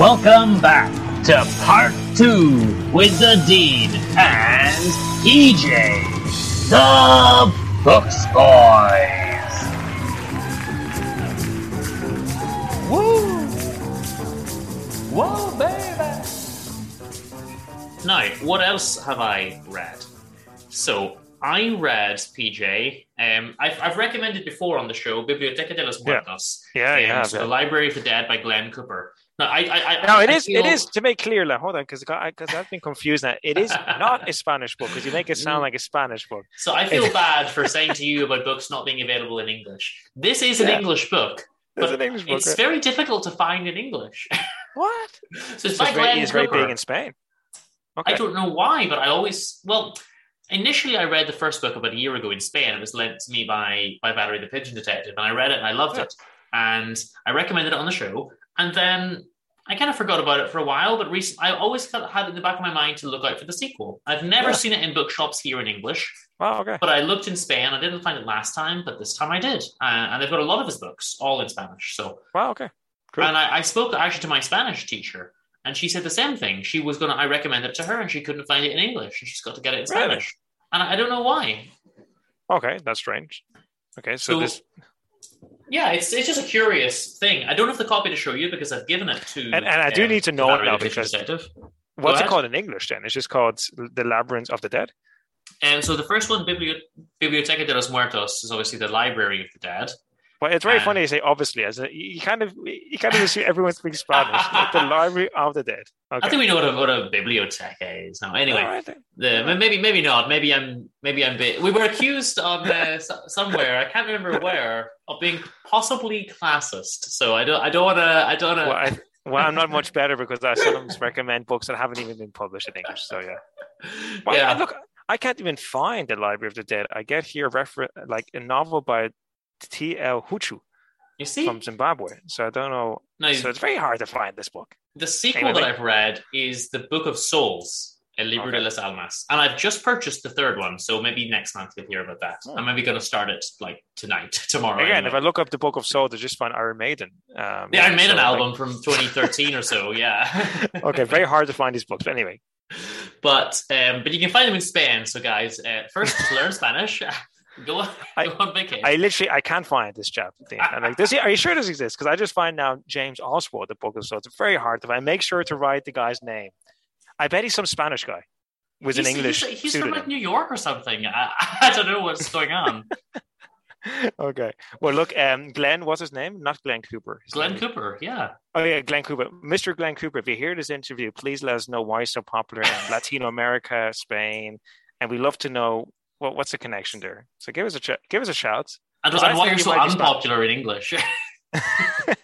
Welcome back to part two with the Dean and PJ, the Books Boys. Woo! Whoa, baby! Now, what else have I read? So, I read PJ. Um, I've, I've recommended before on the show Biblioteca de los Muertos. Yeah, um, you have, so yeah. The Library of the Dead by Glenn Cooper. Now, I, I, I, No, it is. feel- It is to make clear. Like, hold on, because because I've been confused now. It is not a Spanish book because you make it sound mm. like a Spanish book. So I feel bad for saying to you about books not being available in English. This is an Yeah. English book, It's but an English book. it's right? very difficult to find in English. what? so it's by it's very, it's very big in Spain. Okay. I don't know why, but I always well. Initially, I read the first book about a year ago in Spain. It was lent to me by by Valerie the Pigeon Detective, and I read it and I loved Yeah. it. And I recommended it on the show. And then I kind of forgot about it for a while. But recent, I always had in the back of my mind to look out for the sequel. I've never Yeah. seen it in bookshops here in English, Wow. Okay. but I looked in Spain. I didn't find it last time, but this time I did. Uh, and they've got a lot of his books, all in Spanish. So Wow. Okay. Cool. and I, I spoke actually to my Spanish teacher, and she said the same thing. She was gonna, I recommended it to her, and she couldn't find it in English, and she's got to get it in Really? Spanish. And I, I don't know why. Okay. That's strange. Okay. So, So, this yeah, it's it's just a curious thing. I don't have the copy to show you because I've given it to. And- and I do um, need to know it now because- what's it called in English? Then it's just called the Labyrinth of the Dead. And so the first one, Biblio- Biblioteca de los Muertos, is obviously the Library of the Dead. Well, it's very Uh, funny to say obviously, as a, you kind of you kind of assume everyone speaks Spanish. like the Library of the Dead. Okay. I think we know what a, what a biblioteca is now. Anyway, All right. The, maybe maybe not. Maybe I'm maybe I'm. Bit, we were accused on uh, somewhere. I can't remember where of being possibly classist. So I don't. I don't want to. I don't Well, want I, well, I'm not much better because I sometimes recommend books that haven't even been published in English. So yeah. to. Well, yeah. I- look, I can't even find the Library of the Dead. I get here refer like a novel by T. L. Huchu you see, from Zimbabwe. So I don't know. now, So it's very hard to find this book. the sequel that I've read is the Book of Souls. El Libro Okay. de las Almas, and I've just purchased the third one, so maybe next month you'll hear about that. Oh. I'm maybe going to start it like tonight, tomorrow. Again, anyway. if I look up the Book of Souls, I just find Iron Maiden. Um, yeah, I made so, an like- album from 2013 or so. Yeah. okay, very hard to find these books. But anyway, but um, but you can find them in Spain. So guys, uh, first learn Spanish. go on, I- go on vacation. I literally I can't find this chap. Thing. And like, this, are you sure this exists? Because I just find now James Oswald, the Book of Souls. It's very hard to find. Make sure to write the guy's name. I bet he's some Spanish guy with an English He's, he's from like New York or something. I, I don't know what's going on. okay. Well, look, um, Glenn, what's his name? Not Glenn Cooper. Glenn name- Cooper, yeah. Oh yeah, Glenn Cooper, Mr. Glenn Cooper. If you hear this interview, please let us know why he's so popular in Latino America, Spain, and we love to know what what's the connection there. So give us a ch- give us a shout. And, and why you're so unpopular in English. but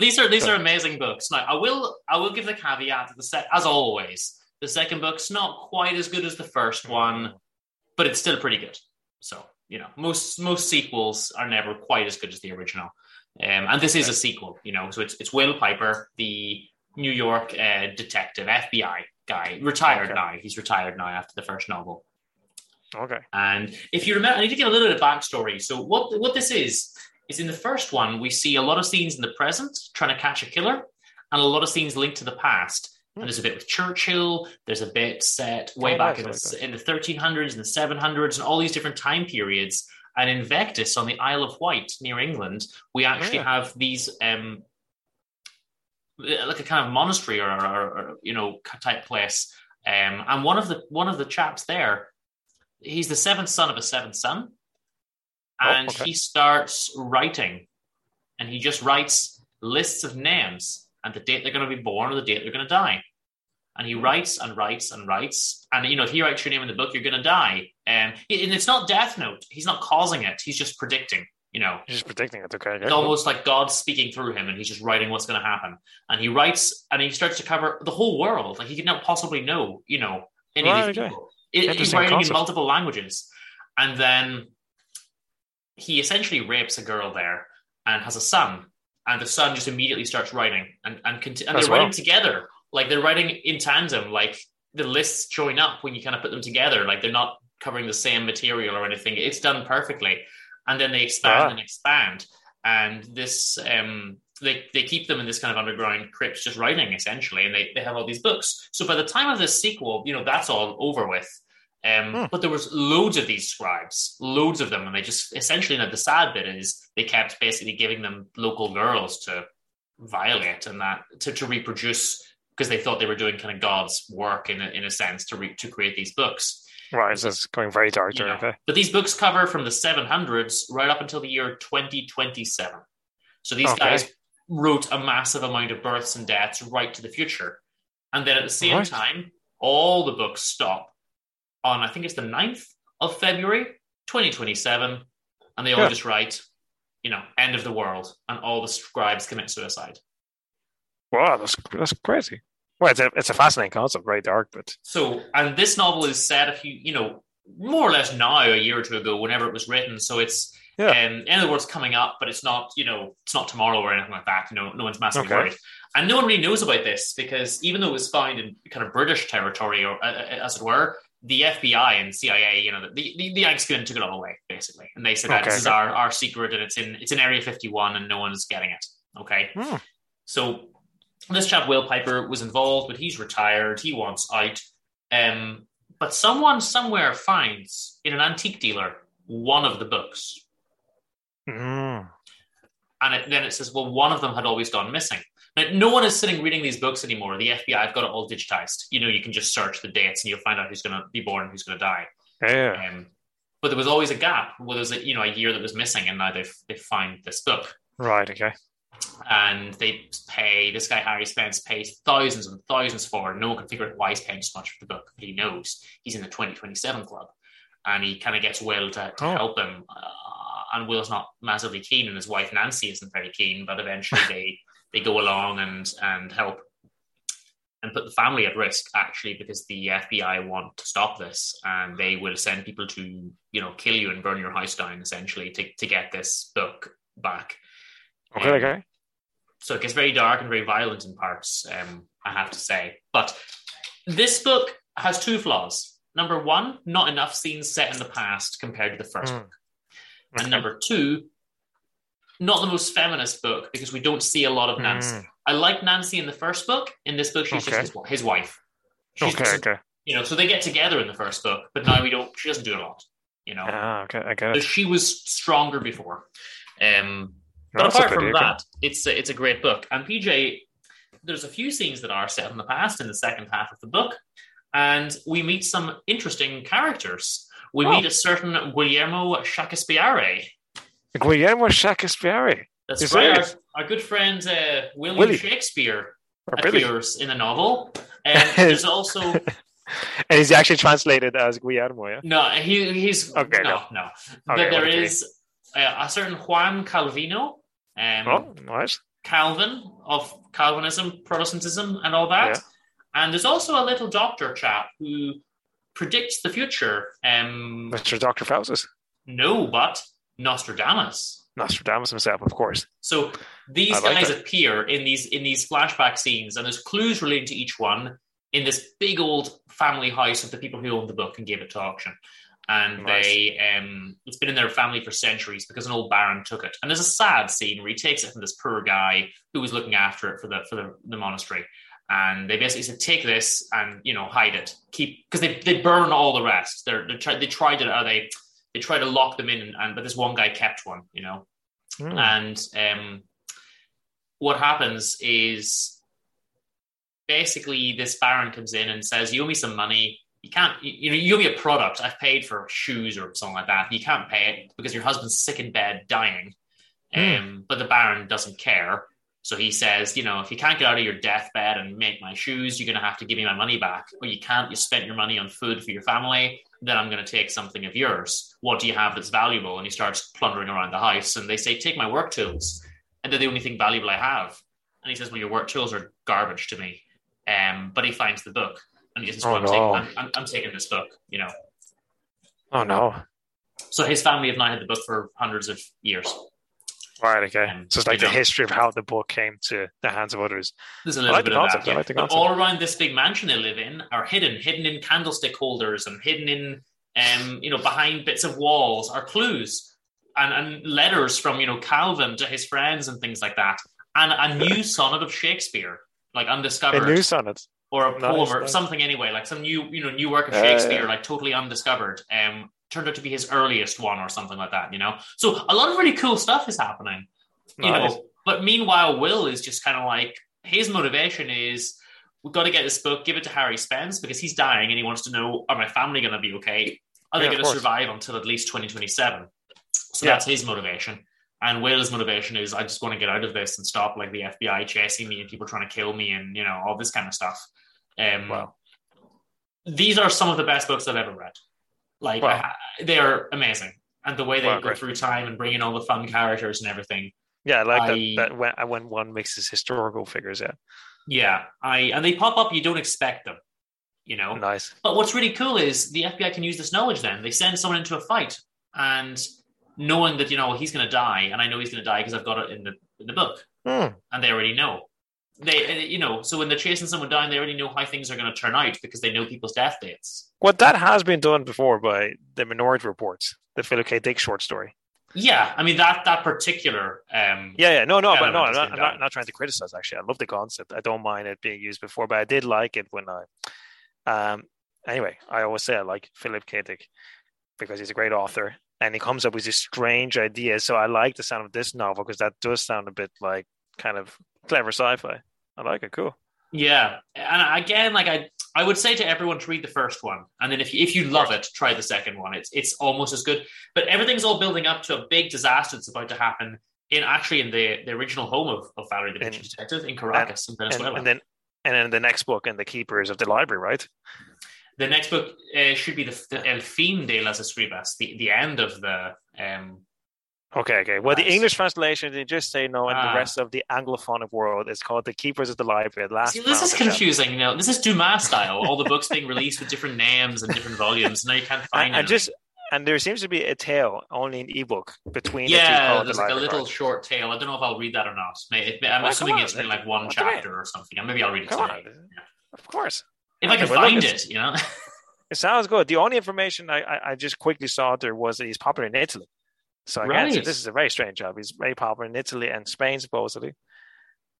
these are these are amazing books. Now I will I will give the caveat that the set as always, the second book's not quite as good as the first one, but it's still pretty good. So, you know, most most sequels are never quite as good as the original. Um, and this is a sequel, you know, so it's it's Will Piper, the New York uh, detective, FBI guy, retired Okay. now. He's retired now after the first novel. Okay. And if you remember, I need to give a little bit of backstory. So what what this is is in the first one we see a lot of scenes in the present trying to catch a killer, and a lot of scenes linked to the past. And there's a bit with Churchill. There's a bit set way Oh, back in the, in the 1300s and the 700s and all these different time periods. And in Vectis on the Isle of Wight near England, we actually yeah. have these um, like a kind of monastery or, or, or you know type place. Um, and one of the one of the chaps there, he's the seventh son of a seventh son, Oh, and okay. he starts writing, and he just writes lists of names and the date they're going to be born or the date they're going to die. and he writes and writes and writes. And you know, if he writes your name in the book, you're going to die. Um, and it's not Death Note. He's not causing it. He's just predicting. You know, he's just predicting it. Okay, it's almost like God speaking through him, and he's just writing what's going to happen. And he writes, and he starts to cover the whole world. Like he could not possibly know, you know, any right, of these okay. people. It, he's writing concept. in multiple languages, and then he essentially rapes a girl there and has a son. And the son just immediately starts writing, and and, conti- and they're well. writing together like they're writing in tandem like the lists join up when you kind of put them together like they're not covering the same material or anything it's done perfectly and then they expand ah. and expand and this um they, they keep them in this kind of underground crypt just writing essentially and they, they have all these books so by the time of this sequel you know that's all over with um, hmm. But there was loads of these scribes, loads of them, and they just essentially. You the sad bit is they kept basically giving them local girls to violate and that to, to reproduce because they thought they were doing kind of God's work in a, in a sense to re- to create these books. Right, so it's going very dark. Okay. But these books cover from the 700s right up until the year 2027. So these okay. guys wrote a massive amount of births and deaths right to the future. And then at the same right. time, all the books stop on, I think it's the 9th of February, 2027. And they all yeah. just write, you know, end of the world. And all the scribes commit suicide. Wow, that's, that's crazy. Well, it's a, it's a fascinating concept, very dark, but so and this novel is set a few, you know, more or less now, a year or two ago, whenever it was written. So it's yeah. Um, in other words, coming up, but it's not, you know, it's not tomorrow or anything like that. You know, no one's massively okay. worried, and no one really knows about this because even though it was found in kind of British territory, or uh, uh as it were, the FBI and CIA, you know, the the, the Yanks took it all away basically, and they said okay. this is our our secret and it's in it's in Area Fifty One and no one's getting it. Okay, hmm. so this chap Will Piper was involved, but he's retired. He wants out. Um, but someone somewhere finds in an antique dealer one of the books, mm. and it, then it says, "Well, one of them had always gone missing." Now, no one is sitting reading these books anymore. The FBI have got it all digitized. You know, you can just search the dates and you'll find out who's going to be born and who's going to die. Yeah. Um, but there was always a gap. Well, there was a, you know a year that was missing, and now they've they find this book. Right. Okay and they pay this guy Harry Spence pays thousands and thousands for it. No one can figure out why he's paying so much for the book, but he knows he's in the 2027 club, and he kind of gets Will to, to oh. help him. Uh, and Will's not massively keen, and his wife Nancy isn't very keen. But eventually, they they go along and and help and put the family at risk actually because the FBI want to stop this and they will send people to you know kill you and burn your house down essentially to, to get this book back. Okay, um, okay so it gets very dark and very violent in parts. Um, I have to say, but this book has two flaws. Number one, not enough scenes set in the past compared to the first mm. book, okay. and number two, not the most feminist book because we don't see a lot of Nancy. Mm. I like Nancy in the first book. In this book, she's okay. just his, his wife. She's okay, just, okay. You know, so they get together in the first book, but now we don't. She doesn't do a lot. You know. Ah, okay, I get it. She was stronger before. Um, but apart from that, it's a, it's a great book. And PJ, there's a few scenes that are set in the past in the second half of the book, and we meet some interesting characters. We oh. meet a certain Guillermo Shakespeare. Guillermo Shakespeare. That's Is right. Our, our, good friend uh, William Willie. Shakespeare or appears Billy. in the novel. And there's also. and he's actually translated as Guillermo, yeah? No, he, he's. Okay, no, no. no. But okay, there is uh, a certain Juan Calvino. Um, oh, nice. Calvin of Calvinism, Protestantism, and all that. Yeah. And there's also a little doctor chap who predicts the future. Um, Mr. Dr. Faustus? No, but Nostradamus. Nostradamus himself, of course. So these like guys that. appear in these in these flashback scenes, and there's clues relating to each one in this big old family house of the people who owned the book and gave it to auction and nice. they um, it's been in their family for centuries because an old baron took it. And there's a sad scene where he takes it from this poor guy who was looking after it for the for the, the monastery. And they basically said, "Take this and you know hide it, keep because they they burn all the rest. They're, they try, they tried to uh, they they try to lock them in, and but this one guy kept one, you know. Mm. And um, what happens is basically this baron comes in and says, "You owe me some money you can't you know you'll be a product i've paid for shoes or something like that you can't pay it because your husband's sick in bed dying mm. um, but the baron doesn't care So he says, you know, if you can't get out of your deathbed and make my shoes, you're going to have to give me my money back. Or you can't, you spent your money on food for your family, then I'm going to take something of yours. What do you have that's valuable? And he starts plundering around the house. And they say, take my work tools. And they're the only thing valuable I have. And he says, well, your work tools are garbage to me. Um, but he finds the book. And says, Oh, I'm, no. taking, I'm, I'm, I'm taking this book, you know. Oh no! So his family have now had the book for hundreds of years. Right, okay. Um, so it's like the know. history of how the book came to the hands of others. There's a little like bit of concept, that. I yeah. like the But concept. all around this big mansion they live in are hidden, hidden in candlestick holders and hidden in, um, you know, behind bits of walls are clues and, and letters from, you know, Calvin to his friends and things like that. And a new sonnet of Shakespeare, like undiscovered. A new sonnet. Or a Nice, poem or nice. something anyway, like some new, you know, new work of Yeah, Shakespeare, yeah. like totally undiscovered. Um, turned out to be his earliest one or something like that, you know. So a lot of really cool stuff is happening you Nice. know. But meanwhile, Will is just kind of like his motivation is we've got to get this book, give it to Harry Spence because he's dying and he wants to know are my family going to be okay? Are they Yeah, going to survive until at least 2027? So Yeah. that's his motivation. And Will's motivation is I just want to get out of this and stop like the FBI chasing me and people trying to kill me and you know all this kind of stuff. Um, Wow. These are some of the best books I've ever read. Like Wow. I- they are amazing, and the way they Wow, go great. through time and bring in all the fun characters and everything. Yeah, I like I- that, that when, when one mixes historical figures. Yeah, Yeah, I and they pop up. You don't expect them, you know. nice. But what's really cool is the FBI can use this knowledge. Then they send someone into a fight, and knowing that you know he's going to die, and I know he's going to die because I've got it in the in the book, Hmm. and they already know. They, you know, so when they're chasing someone down, they already know how things are going to turn out because they know people's death dates. Well, that has been done before by the Minority Reports, the Philip K. Dick short story. Yeah, I mean that that particular. Um, Yeah, yeah, no, no, but no, I'm not, I'm not, not trying to criticize. Actually, I love the concept. I don't mind it being used before, but I did like it when I. Um. Anyway, I always say I like Philip K. Dick because he's a great author, and he comes up with these strange ideas. So I like the sound of this novel because that does sound a bit like kind of clever sci-fi. I like it. Cool. Yeah, and again, like I, I would say to everyone to read the first one, and then if you, if you love it, try the second one. It's it's almost as good, but everything's all building up to a big disaster that's about to happen in actually in the, the original home of, of Valerie the In- Vinci Detective in Caracas in And, Venezuela. and then, and then the next book, and the Keepers of the Library, right? the next book uh, should be the, the El Fin de las Escribas, the the end of the um. Okay, okay. Well, the English translation, they just say no, and Ah. the rest of the Anglophonic world is called The Keepers of the Library. Last See, this is round of them. confusing. You know, this is Dumas style. All the books being released with different names and different volumes. Now you can't find And, and just and there seems to be a tale only in ebook between the two Yeah, called there's the like a little cards. short tale. I don't know if I'll read that or not. May- it- I'm Oh, assuming it's been like one What do you mean? chapter or something. Maybe I'll read it Come today. of course. If I can well, find it's- it, you know. It sounds good. The only information I, I, I just quickly saw there was that he's popular in Italy. So again, so Right. this is a very strange job. He's very popular in Italy and Spain, supposedly.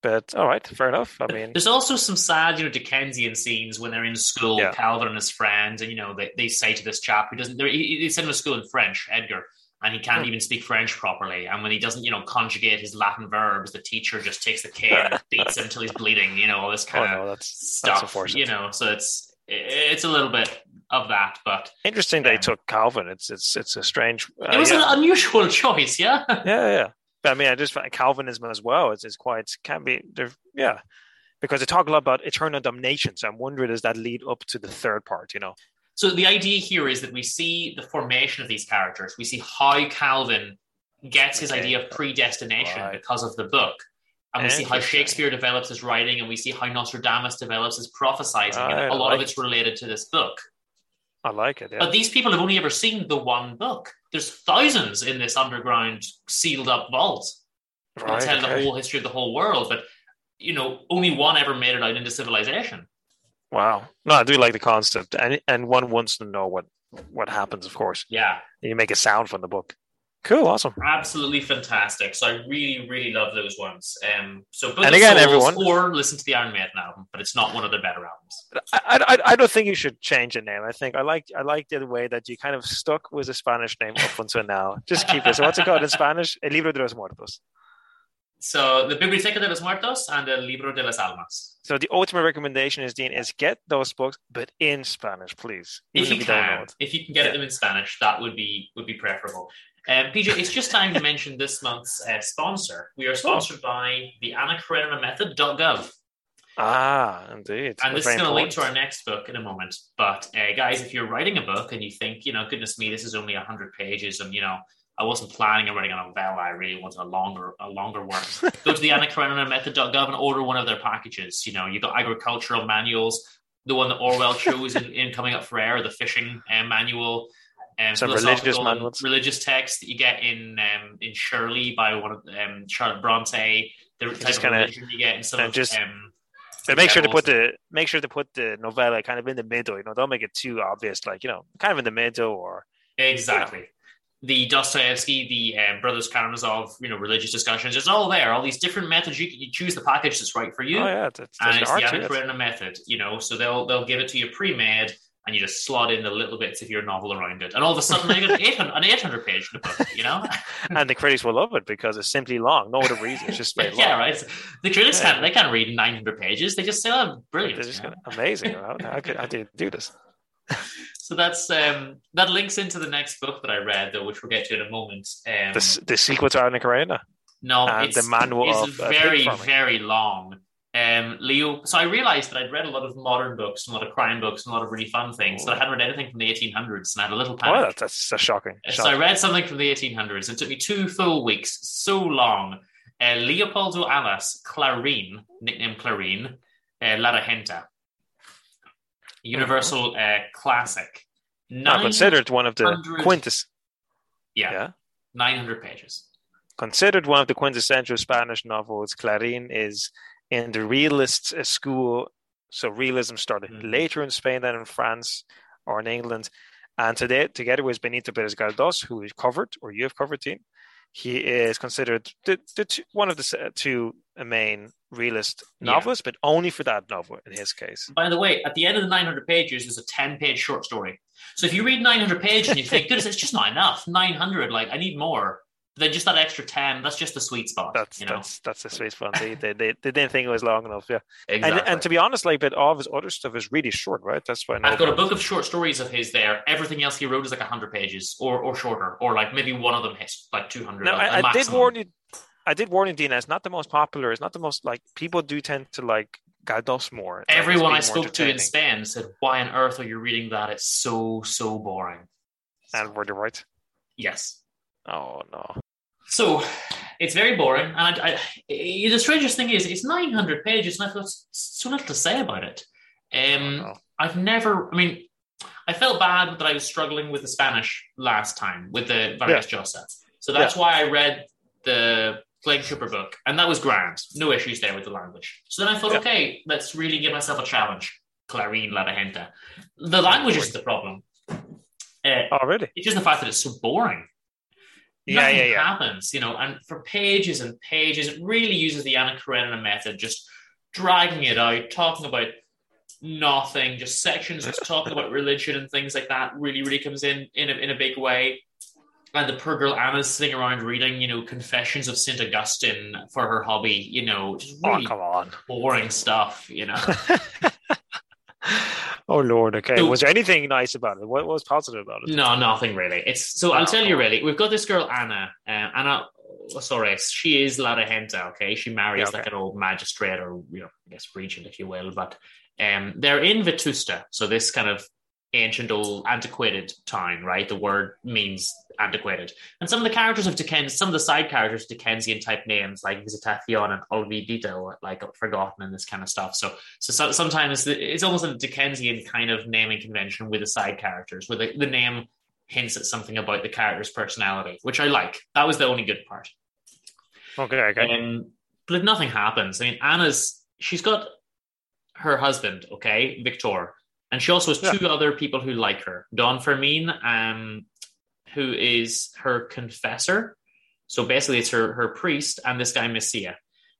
But all right, fair enough. I mean, There's also some sad, you know, Dickensian scenes when they're in school, Yeah. Calvin and his friends, and you know, they, they say to this chap who doesn't. they're- He, he him to school in French, Edgar, and he can't Hmm. even speak French properly. And when he doesn't, you know, conjugate his Latin verbs, the teacher just takes the cane and beats him until he's bleeding. You know, all this oh kind of no, that's stuff. unfortunate. you know, so it's it's a little bit of that, but interesting. They took Calvin. It's it's it's a strange. Uh, it was yeah. an unusual choice. Yeah. yeah, yeah. But I mean, I just find Calvinism as well. It's, it's quite can be. Yeah, because they talk a lot about eternal damnation. So I'm wondering, does that lead up to the third part? You know? So the idea here is that we see the formation of these characters. We see how Calvin gets his Okay. idea of predestination Right. because of the book. And we see how Shakespeare develops his writing, and we see how Nostradamus develops his prophesying. and a lot I of it's related to this book. I like it. Yeah. But these people have only ever seen the one book. There's thousands in this underground sealed up vault that right, tell okay. the whole history of the whole world. But you know, only one ever made it out into civilization. Wow. No, I do like the concept, and and one wants to know what what happens. Of course, Yeah. you make a sound from the book. Cool, awesome. absolutely fantastic. So I really, really love those ones. Um, so And again, everyone- or listen to the Iron Maiden album, but it's not one of their better albums. I, I I don't think you should change the name. I think I like I like the way that you kind of stuck with the Spanish name up until now. Just keep it. So what's it called in Spanish? El libro de los muertos. So the Biblioteca de los Muertos and el Libro de las Almas. So the ultimate recommendation is Dean is get those books, but in Spanish, please. If you can, if you can get Yeah. them in Spanish, that would be would be preferable. Um, PJ, it's just time to mention this month's uh, sponsor. We are sponsored oh. by the Anna Karenina Method.gov. Ah, indeed. And this is going to link to our next book in a moment. But uh, guys, if you're writing a book and you think, you know, goodness me, this is only 100 pages and, you know, I wasn't planning on writing a novella. I really wanted a longer, a longer work. Go to the Anna Karenina Method.gov and order one of their packages. You know, you've got agricultural manuals, the one that Orwell chose in, in Coming Up for Air, the fishing uh, manual, um, Some religious manuals, religious text that you get in um, in Shirley by one of um, Charlotte Bronte. The type just of kinda, religion you get in some of just, um, but make sure to put the make sure to put the novella kind of in the middle. You know, don't make it too obvious. Like you know, kind of in the middle or exactly. You know, the Dostoevsky, the um, Brothers Karamazov, you know, religious discussions. It's all there. All these different methods. You, you choose the package that's right for you. Oh yeah, that's, and it's the Karenina method. You know, so they'll they'll give it to you pre-made, and you just slot in the little bits of your novel around it, and all of a sudden you get 800, an eight hundred page book. You know, and the critics will love it because it's simply long. No other reason. It's just straight yeah, long. right. The critics yeah. can't they can't read nine hundred pages. They just say, "Oh, brilliant!" They're just amazing. I could I did do this. so that's um, that links into the next book that I read, though, which we'll get to in a moment. Um, the, the sequel to Anna Karenina. No, it's, the manual it's of, uh, very very long. Um, Leo, so I realized that I'd read a lot of modern books, a lot of crime books, and a lot of really fun things. But I hadn't read anything from the 1800s, and I had a little panic. Oh, that's, that's, that's shocking. So shocking. I read something from the 1800s. It took me two full weeks, so long. Uh, Leopoldo Alas, Clarín, nicknamed Clarín, uh, La Regenta. Universal uh, classic. Now considered one of the quintus. Yeah, yeah, nine hundred pages. Considered one of the quintessential Spanish novels, Clarín is in the realist uh, school. So realism started mm-hmm. later in Spain than in France or in England. And today, together with Benito Perez Galdós, who we've covered, or you have covered, team, he is considered the, the two, one of the two main realist novelists, yeah. but only for that novel in his case. By the way, at the end of the 900 pages, there's a 10 page short story. So if you read 900 pages and you think, goodness, it's just not enough, 900, like, I need more. Then just that extra 10, that's just the sweet spot. That's you know? that's that's the sweet spot. They, they, they, they, didn't think it was long enough, yeah. Exactly. And, and to be honest, like, but all of his other stuff is really short, right? That's why I've got a book of short stories of his there. Everything else he wrote is like 100 pages or, or shorter, or like maybe one of them hits like 200. Now, I, I did warn you I did warn you, Dina. It's not the most popular. It's not the most like people do tend to like Galdós more. Everyone I spoke to in Spain said, "Why on earth are you reading that? It's so so boring." And were they right? Yes. Oh no. So it's very boring, and I, I, the strangest thing is it's 900 pages, and I've got so little to say about it. Um, oh. I've never. I mean, I felt bad that I was struggling with the Spanish last time with the Vargas yeah. Llosa. So that's yeah. why I read the Glenn Cooper book, and that was grand. No issues there with the language. So then I thought, okay, let's really give myself a challenge. Clarín La Regenta. The language is the problem. Uh, oh, really? It's just the fact that it's so boring. Yeah, Nothing yeah, yeah. happens, you know, and for pages and pages, it really uses the Anna Karenina method, just dragging it out, talking about nothing, just sections, just talking about religion and things like that. Really, really comes in in a, in a big way and the poor girl Anna's sitting around reading, you know, Confessions of Saint Augustine for her hobby, you know, just oh, really oh, come on. boring stuff, you know. oh Lord, okay. So, was there anything nice about it? What was positive about it? No, nothing really. It's so I'll tell you really. We've got this girl Anna. Uh, Anna oh, sorry, she is La Regenta, okay? She marries yeah, okay. like an old magistrate or you know, I guess regent, if you will, but um, they're in Vetusta, so this kind of ancient old antiquated town, right? The word means antiquated. And some of the characters of Dickens, some of the side characters, Dickensian type names like Visitacion and Olvidito, like forgotten and this kind of stuff. So, so, so sometimes it's almost a Dickensian kind of naming convention with the side characters, where the, the name hints at something about the character's personality, which I like. That was the only good part. Okay, okay. Um, but nothing happens. I mean, Anna's she's got her husband, okay, Victor, and she also has two yeah. other people who like her. Don Fermin, um, who is her confessor. So basically, it's her her priest and this guy Mesía.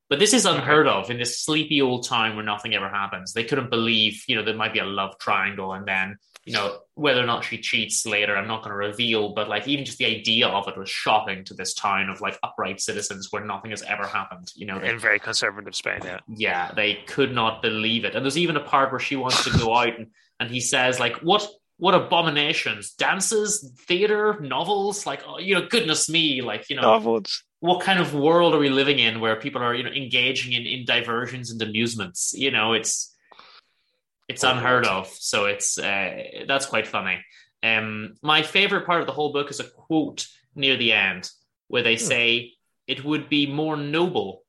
But this is unheard of in this sleepy old town where nothing ever happens. They couldn't believe, you know, there might be a love triangle, and then, you know, whether or not she cheats later, I'm not going to reveal. But like, even just the idea of it was shocking to this town of like upright citizens where nothing has ever happened. You know, they, in very conservative Spain, yeah, yeah, they could not believe it. And there's even a part where she wants to go out, and and he says like, "What what abominations dances theater novels like oh, you know goodness me like you know novels what kind of world are we living in where people are you know engaging in in diversions and amusements you know it's it's unheard of so it's uh, that's quite funny um my favorite part of the whole book is a quote near the end where they hmm. say it would be more noble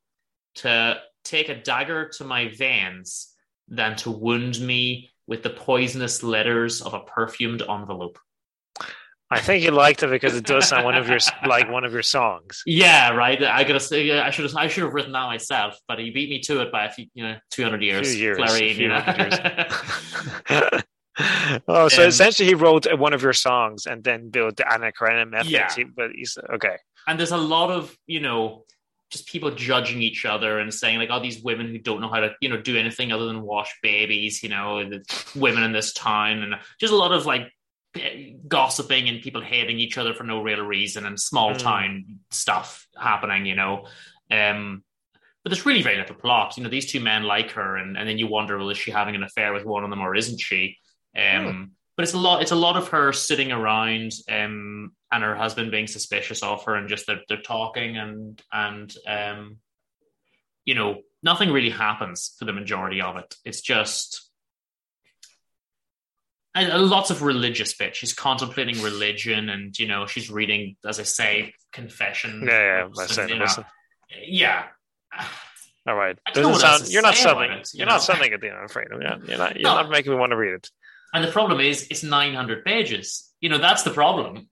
to take a dagger to my veins than to wound me with the poisonous letters of a perfumed envelope. I think you liked it because it does sound one of your like one of your songs. Yeah, right. I gotta say, I should have I should have written that myself, but he beat me to it by a few, you know, two hundred years. years, you know? years. oh, so um, essentially, he wrote one of your songs and then built the Anna Karenina method. Yeah, but he's okay. And there's a lot of you know just people judging each other and saying like, "Oh, these women who don't know how to, you know, do anything other than wash babies," you know, the women in this town, and just a lot of like gossiping and people hating each other for no real reason and small mm. town mm. stuff happening, you know. Um, but there's really very little plot. You know, these two men like her, and, and then you wonder, well, is she having an affair with one of them or isn't she? Um, mm. But it's a lot. It's a lot of her sitting around um, and her husband being suspicious of her, and just they're, they're talking, and and um, you know, nothing really happens for the majority of it. It's just and lots of religious bit. She's contemplating religion, and you know, she's reading, as I say, confession. Yeah, yeah, and, you know, yeah. All right. Doesn't sound, you're not selling. It, you you're know? not selling it, you know. I'm afraid. You're not. You're not, you're no. not making me want to read it. And the problem is, it's 900 pages. You know, that's the problem.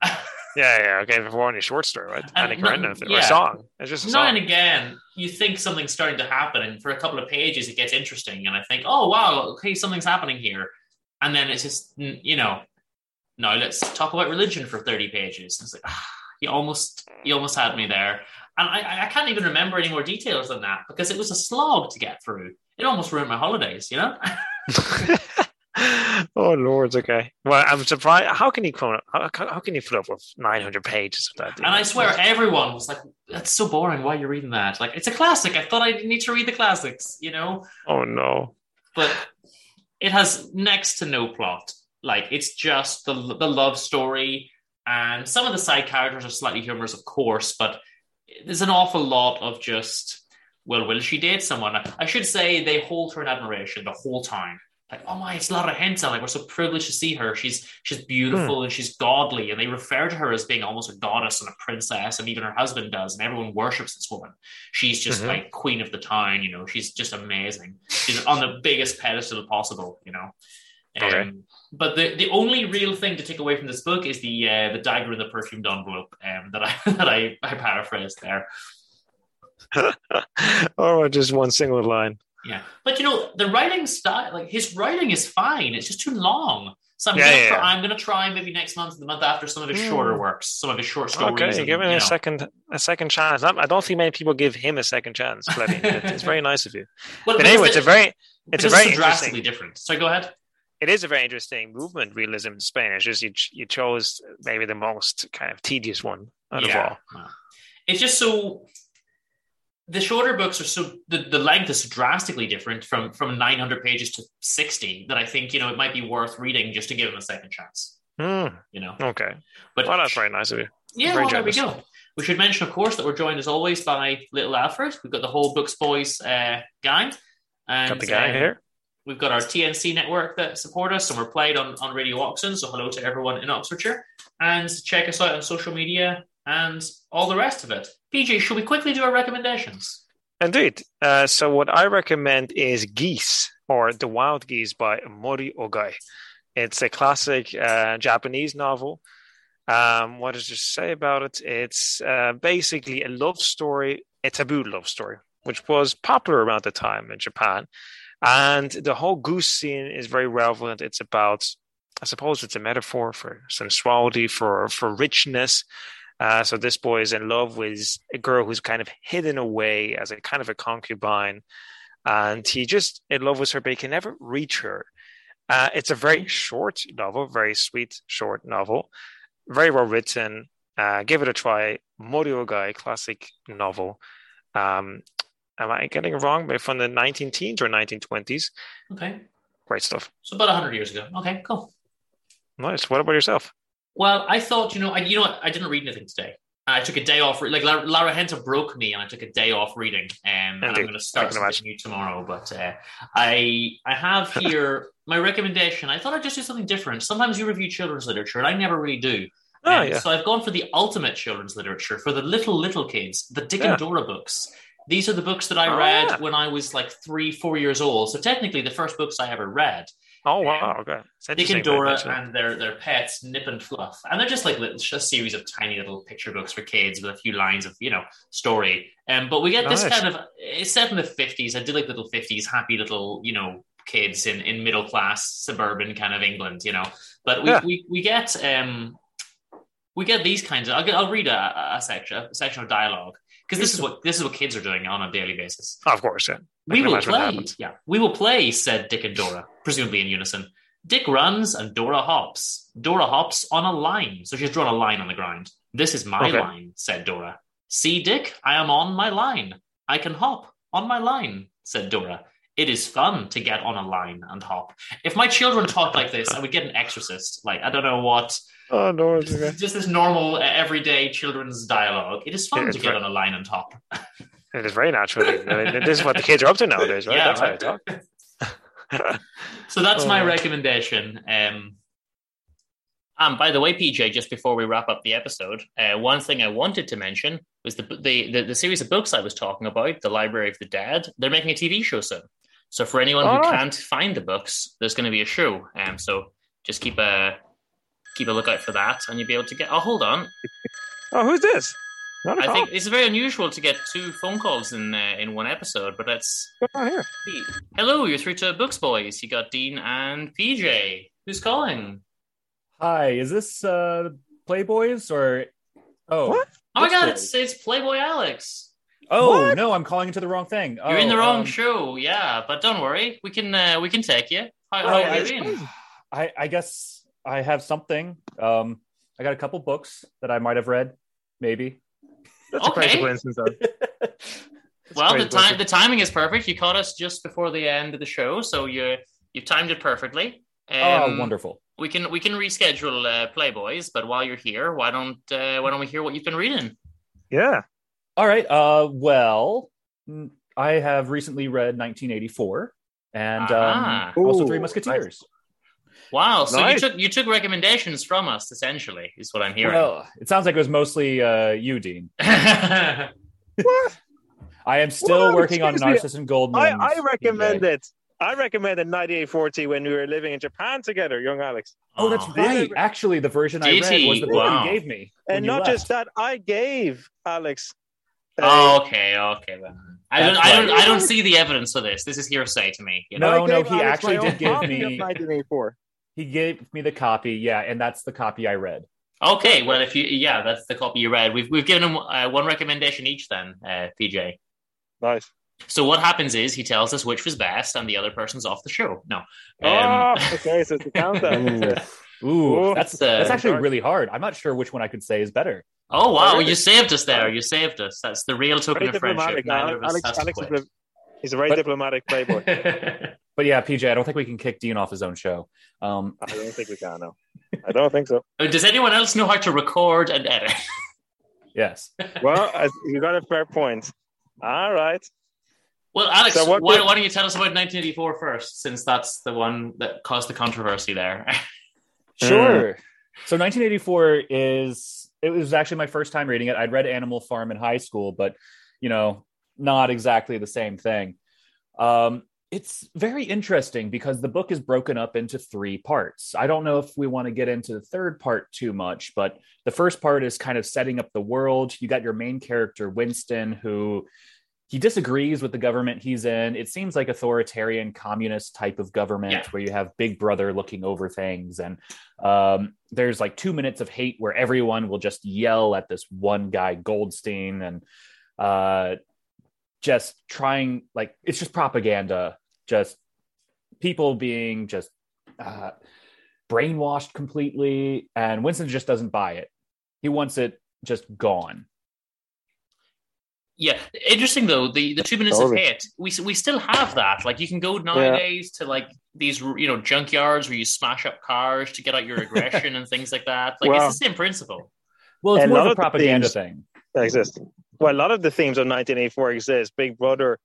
yeah, yeah, okay. For only a short story, right? And, and no, yeah. or a song. It's just a now song. and again, you think something's starting to happen, and for a couple of pages, it gets interesting, and I think, oh wow, okay, something's happening here and then it's just you know no let's talk about religion for 30 pages. It's like ah, you almost you almost had me there. And I, I can't even remember any more details than that because it was a slog to get through. It almost ruined my holidays you know? Oh lord okay. Well i'm surprised. How can you how, how can you put up with 900 pages of that? And i swear everyone was like that's so boring. Why are you reading that? Like it's a classic. I thought i need to read the classics you know? Oh no. But it has next to no plot. Like it's just the the love story, and some of the side characters are slightly humorous, of course, but there's an awful lot of just well, will she date someone? I should say they hold her in admiration the whole time like, oh my, it's La Regenta. Like, we're so privileged to see her. She's she's beautiful mm. and she's godly, and they refer to her as being almost a goddess and a princess, and even her husband does, and everyone worships this woman. She's just mm-hmm. like queen of the town, you know. She's just amazing. She's on the biggest pedestal possible, you know. Okay. Um, but the, the only real thing to take away from this book is the uh, the dagger in the perfumed envelope um, that I that I, I paraphrased there. oh, just one single line. Yeah, but you know the writing style, like his writing is fine. It's just too long. So I'm, yeah, gonna, yeah, try, I'm gonna try maybe next month, the month after, some of his mm. shorter works, some of his short stories. Okay, and, give him a know. second a second chance. I don't think many people give him a second chance. it's very nice of you. well, but anyway, it's a very it's a very drastically different. So go ahead. It is a very interesting movement, realism in Spain. It's just you, you chose maybe the most kind of tedious one out yeah. of all. It's just so the shorter books are so the, the length is drastically different from from 900 pages to 60 that I think you know it might be worth reading just to give them a second chance. Mm. You know. Okay. But well, that's very nice of you. Yeah, well, there we go. We should mention, of course, that we're joined as always by Little Alfred. We've got the whole Books Boys uh, gang. And, got the gang um, here. We've got our TNC network that support us, and we're played on, on Radio Oxon. So hello to everyone in Oxfordshire. And check us out on social media and all the rest of it. PJ, should we quickly do our recommendations? Indeed. Uh, so, what I recommend is Geese or The Wild Geese by Mori Ogai. It's a classic uh, Japanese novel. Um, what does it say about it? It's uh, basically a love story, a taboo love story, which was popular around the time in Japan. And the whole goose scene is very relevant. It's about, I suppose, it's a metaphor for sensuality, for for richness, uh, so this boy is in love with a girl who's kind of hidden away as a kind of a concubine, and he just in love with her, but he can never reach her. Uh, it's a very short novel, very sweet short novel, very well written. Uh, give it a try. Mori Ogai, classic novel. Um, am I getting it wrong? But from the 19 teens or 1920s. Okay. Great stuff. So about 100 years ago. Okay, cool. Nice. What about yourself? Well, I thought, you know, I, you know what? I didn't read anything today. I took a day off. Like Lara, La Regenta broke me, and I took a day off reading. Um, and I'm going to start something new tomorrow. But uh, I I have here my recommendation. I thought I'd just do something different. Sometimes you review children's literature, and I never really do. Oh, Um, yeah. So I've gone for the ultimate children's literature for the little little kids, the Dick Yeah. and Dora books. These are the books that I Oh, read yeah. when I was like three, four years old. So technically, the first books I ever read. Oh wow. Okay. Dick and Dora and their their pets, Nip and Fluff, and they're just like little, just a series of tiny little picture books for kids with a few lines of you know story. Um, but we get this Nice. kind of it's set in the fifties. I did like little fifties, happy little you know kids in in middle class suburban kind of England, you know. But we Yeah. we, we get um we get these kinds of. I'll, get, I'll read a, a section a section of dialogue because this is what this is what kids are doing on a daily basis. Oh, of course, yeah. We will play. Yeah, we will play, said Dick and Dora, presumably in unison. Dick runs and Dora hops. Dora hops on a line. So she's drawn a line on the ground. This is my Okay. line, said Dora. See, Dick, I am on my line. I can hop on my line, said Dora. It is fun to get on a line and hop. If my children talked like this, I would get an exorcist. Like, I don't know what. Oh no, it's Just, okay. just this normal, uh, everyday children's dialogue. It is fun Yeah, to get right. on a line and hop. It is very natural. I mean, this is what the kids are up to nowadays, right? Yeah, That's right. how they talk. So that's my Oh. recommendation. Um, and by the way, PJ, just before we wrap up the episode, uh, one thing I wanted to mention was the, the the the series of books I was talking about, the Library of the Dead. They're making a TV show soon. So for anyone Oh, who nice. can't find the books, there's going to be a show. Um, so just keep a keep a lookout for that, and you'll be able to get. Oh, hold on. oh, who's this? Not at I all. think it's very unusual to get two phone calls in uh, in one episode, but that's Oh, here. Hello, you're through to Books Boys. You got Dean and PJ. Who's calling? Hi, is this uh Playboys or oh What? Oh my Books god, Boys. it's it's Playboy Alex. Oh What? no, I'm calling into the wrong thing. You're in Oh, the wrong um, show, yeah. But don't worry, we can uh, we can take you. How, how Oh, have I, you been? I I guess I have something. Um I got a couple books that I might have read, maybe. That's a crazy Okay. coincidence, though. Well, the time coincidence. the timing is perfect. You caught us just before the end of the show, so you you timed it perfectly. oh, Um, wonderful. We can we can reschedule uh, Playboys, but while you're here, why don't uh, why don't we hear what you've been reading? Yeah. All right. Uh well, I have recently read 1984 and Ah. um, also Ooh, Three nice. Musketeers. Wow, so Nice. you took you took recommendations from us, essentially, is what I'm hearing. Well, it sounds like it was mostly uh you, Dean. What? I am still Well, working on. Narcissus and Goldmund. I, I recommend it. I recommended 9840 when we were living in Japan together, young Alex. Oh, that's Oh. right. Actually, the version I read was the book Wow. you gave me. And not left. just that, I gave Alex. uh, Oh, okay, okay then. I don't, That's I don't. I don't see the evidence for this. This is hearsay to me. You know? No, no, he Alex actually did give me- of 1984. He gave me the copy, yeah, and that's the copy I read. Okay, well, if you, yeah, that's the copy you read. We've we've given him uh, one recommendation each, then, uh, PJ. Nice. So what happens is he tells us which was best, and the other person's off the show. No, oh, um, okay, so it's a countdown. Ooh, Ooh. that's That's, uh, that's actually dark. really hard. I'm not sure which one I could say is better. oh wow, really? you saved us there. You saved us. That's the real token Very of friendship. diplomatic. Neither of us Alex, Alex is a, he's a very But- diplomatic playboy. But yeah, PJ, I don't think we can kick Dean off his own show. Um, I don't think we can, no. I don't think so. Does anyone else know how to record and edit? yes. Well, as, you got a fair point. All right. Well, Alex, So what why, did- why don't you tell us about 1984 first, since that's the one that caused the controversy there? Sure. So 1984 is it was actually my first time reading it. I'd read Animal Farm in high school, but you know, not exactly the same thing. Um, it's very interesting because the book is broken up into three parts. I don't know if we want to get into the third part too much, but the first part is kind of setting up the world. You got your main character, Winston, who he disagrees with the government he's in. It seems like authoritarian communist type of government Yeah. where you have Big Brother looking over things. And um, there's like two minutes of hate where everyone will just yell at this one guy, Goldstein, and uh, just trying, like, it's just propaganda, just people being just uh, brainwashed completely. And Winston just doesn't buy it. He wants it just gone. Yeah, interesting though. The the two minutes of hate, we we still have that. Like you can go nowadays yeah. to like these you know junkyards where you smash up cars to get out your aggression and things like that. Like well, it's the same principle. Well, it's more of a propaganda thing. Exist. Well, a lot of the themes of 1984 exist. Big Brother,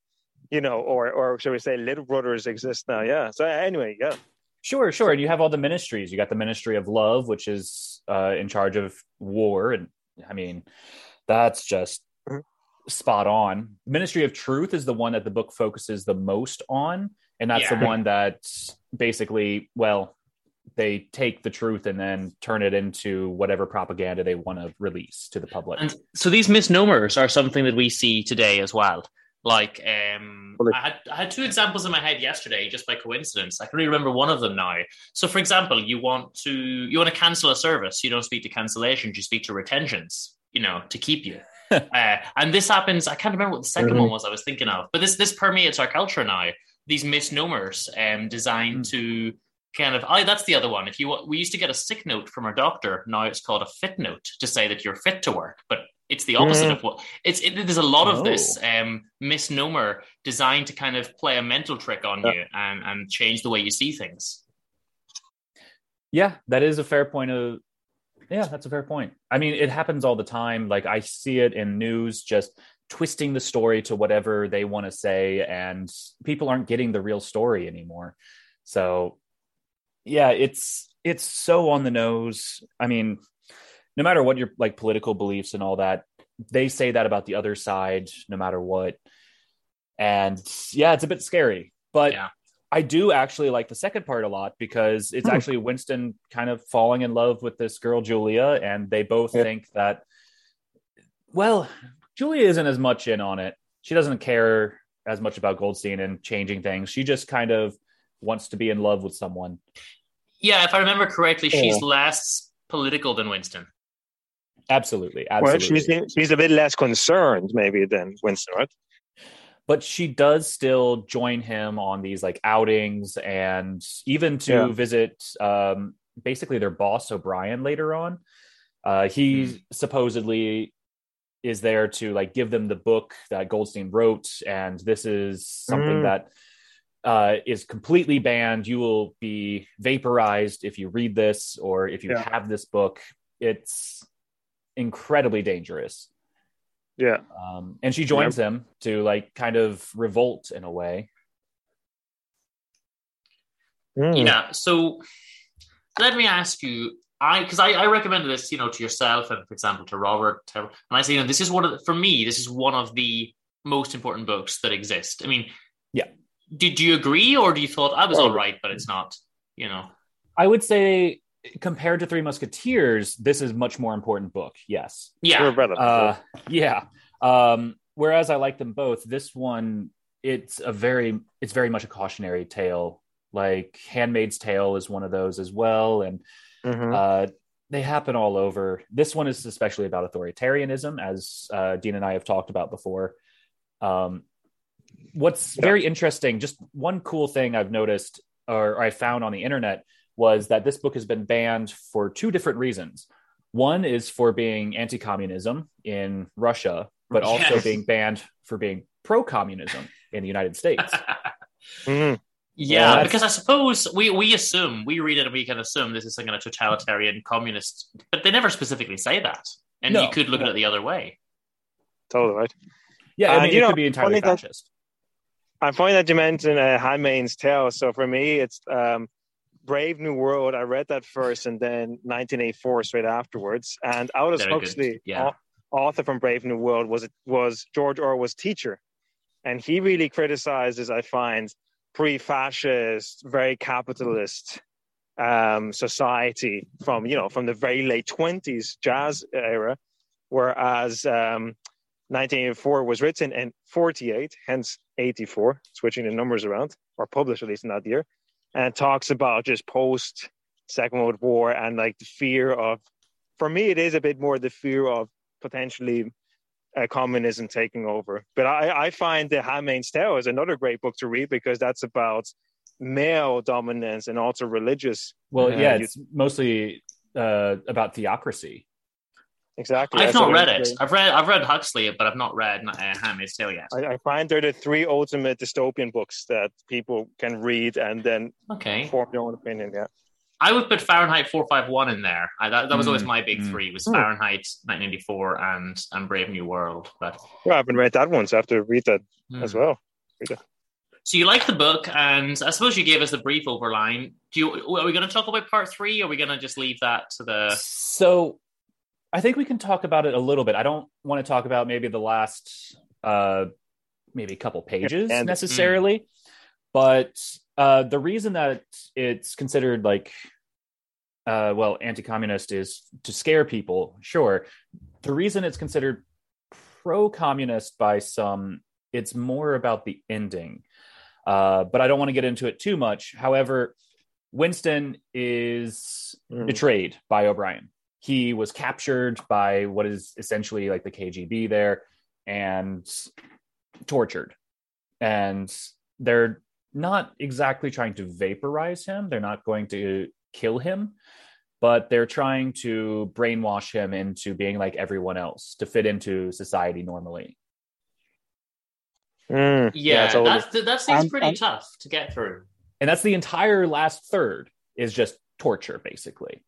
you know, or or should we say, Little Brothers exist now. Yeah. So anyway, yeah. Sure, sure. And you have all the ministries. You got the Ministry of Love, which is uh, in charge of war, and I mean, that's just mm-hmm. spot on. Ministry of Truth is the one that the book focuses the most on, and that's yeah. the one that basically, well, they take the truth and then turn it into whatever propaganda they want to release to the public. And so these misnomers are something that we see today as well. Like um, I had I had two examples in my head yesterday, just by coincidence. I can only remember one of them now. So, for example, you want to you want to cancel a service, you don't speak to cancellations, you speak to retentions. You know, to keep you. uh, and this happens. I can't remember what the 2nd mm-hmm. one was. I was thinking of, but this this permeates our culture now. These misnomers, um, designed mm. to kind of oh that's the other one if you we used to get a sick note from our doctor now it's called a fit note to say that you're fit to work but it's the opposite mm. of what it's it, there's a lot of oh. this um, misnomer designed to kind of play a mental trick on you and and change the way you see things yeah that is a fair point of yeah that's a fair point i mean it happens all the time like i see it in news just twisting the story to whatever they want to say and people aren't getting the real story anymore so yeah, it's it's so on the nose. I mean, no matter what your like political beliefs and all that, they say that about the other side no matter what. And yeah, it's a bit scary. But yeah. I do actually like the second part a lot because it's hmm. actually Winston kind of falling in love with this girl Julia and they both yeah. think that well, Julia isn't as much in on it. She doesn't care as much about Goldstein and changing things. She just kind of wants to be in love with someone. Yeah, if I remember correctly, she's less political than Winston. Absolutely, absolutely. Well, she's she's a bit less concerned maybe than Winston, right? But she does still join him on these like outings and even to yeah. visit um, basically their boss O'Brien later on. Uh, he mm. supposedly is there to like give them the book that Goldstein wrote, and this is something mm. that uh, is completely banned. You will be vaporized if you read this or if you yeah. have this book. It's incredibly dangerous. Yeah. Um, and she joins yep. him to like kind of revolt in a way. Mm. Yeah. So let me ask you, I because I, I recommended this, you know, to yourself and for example to Robert, and I say, you know, this is one of the, for me, this is one of the most important books that exist. I mean, yeah, did you agree or do you thought I was all right, but it's not? You know, I would say compared to Three Musketeers, this is much more important book. Yes. Yeah. Uh, yeah. Um, whereas I like them both, this one it's a very it's very much a cautionary tale. Like Handmaid's Tale is one of those as well, and mm-hmm. uh, they happen all over. This one is especially about authoritarianism, as uh, Dean and I have talked about before. Um, what's very interesting, just one cool thing I've noticed or I found on the internet was that this book has been banned for two different reasons. One is for being anti communism in Russia, but also yes. being banned for being pro communism in the United States. mm-hmm. Yeah, yeah because I suppose we, we assume, we read it and we can assume this is some kind of totalitarian communist, but they never specifically say that. And no, you could look no. at it the other way. Totally right. Yeah, I mean, it know, could be entirely fascist. I find that you mentioned uh, Handmaid's Tale. So for me, it's um, Brave New World. I read that first, and then 1984 straight afterwards. And Aldous Huxley, yeah. author from Brave New World, was was George Orwell's teacher, and he really criticizes, I find, pre-fascist, very capitalist um, society from you know from the very late 20s jazz era, whereas um, 1984 was written in 48, hence 84, switching the numbers around, or published at least in that year, and talks about just post Second World War and like the fear of, for me, it is a bit more the fear of potentially uh, communism taking over. But I, I find the Handmaid's Tale is another great book to read because that's about male dominance and also religious. Well, uh, yeah, it's mostly uh, about theocracy. Exactly. I've That's not read it. I've read I've read Huxley, but I've not read uh, Handmaid's Tale yet. I, I find they're the three ultimate dystopian books that people can read and then Okay, form their own opinion. Yeah. I would put Fahrenheit 451 in there. I, that, that was always Mm, my big mm. three: was Hmm. Fahrenheit 1984 and and Brave New World. But Well, I haven't read that one, so I have to read that as Hmm. well. So you like the book, and I suppose you gave us the brief overline. Do you? Are we going to talk about part three, or are we going to just leave that to the? So I think we can talk about it a little bit. I don't want to talk about maybe the last uh maybe a couple pages And- necessarily, but uh the reason that it's considered like uh well anti-communist is to scare people, sure. The reason it's considered pro-communist by some it's more about the ending. Uh but I don't want to get into it too much. However, Winston is Mm. betrayed by O'Brien. He was captured by what is essentially like the KGB there and tortured. And they're not exactly trying to vaporize him, they're not going to kill him, but they're trying to brainwash him into being like everyone else to fit into society normally. Mm, Yeah, totally. that's, that seems And- pretty and- tough to get through. And that's the entire last third is just torture, basically.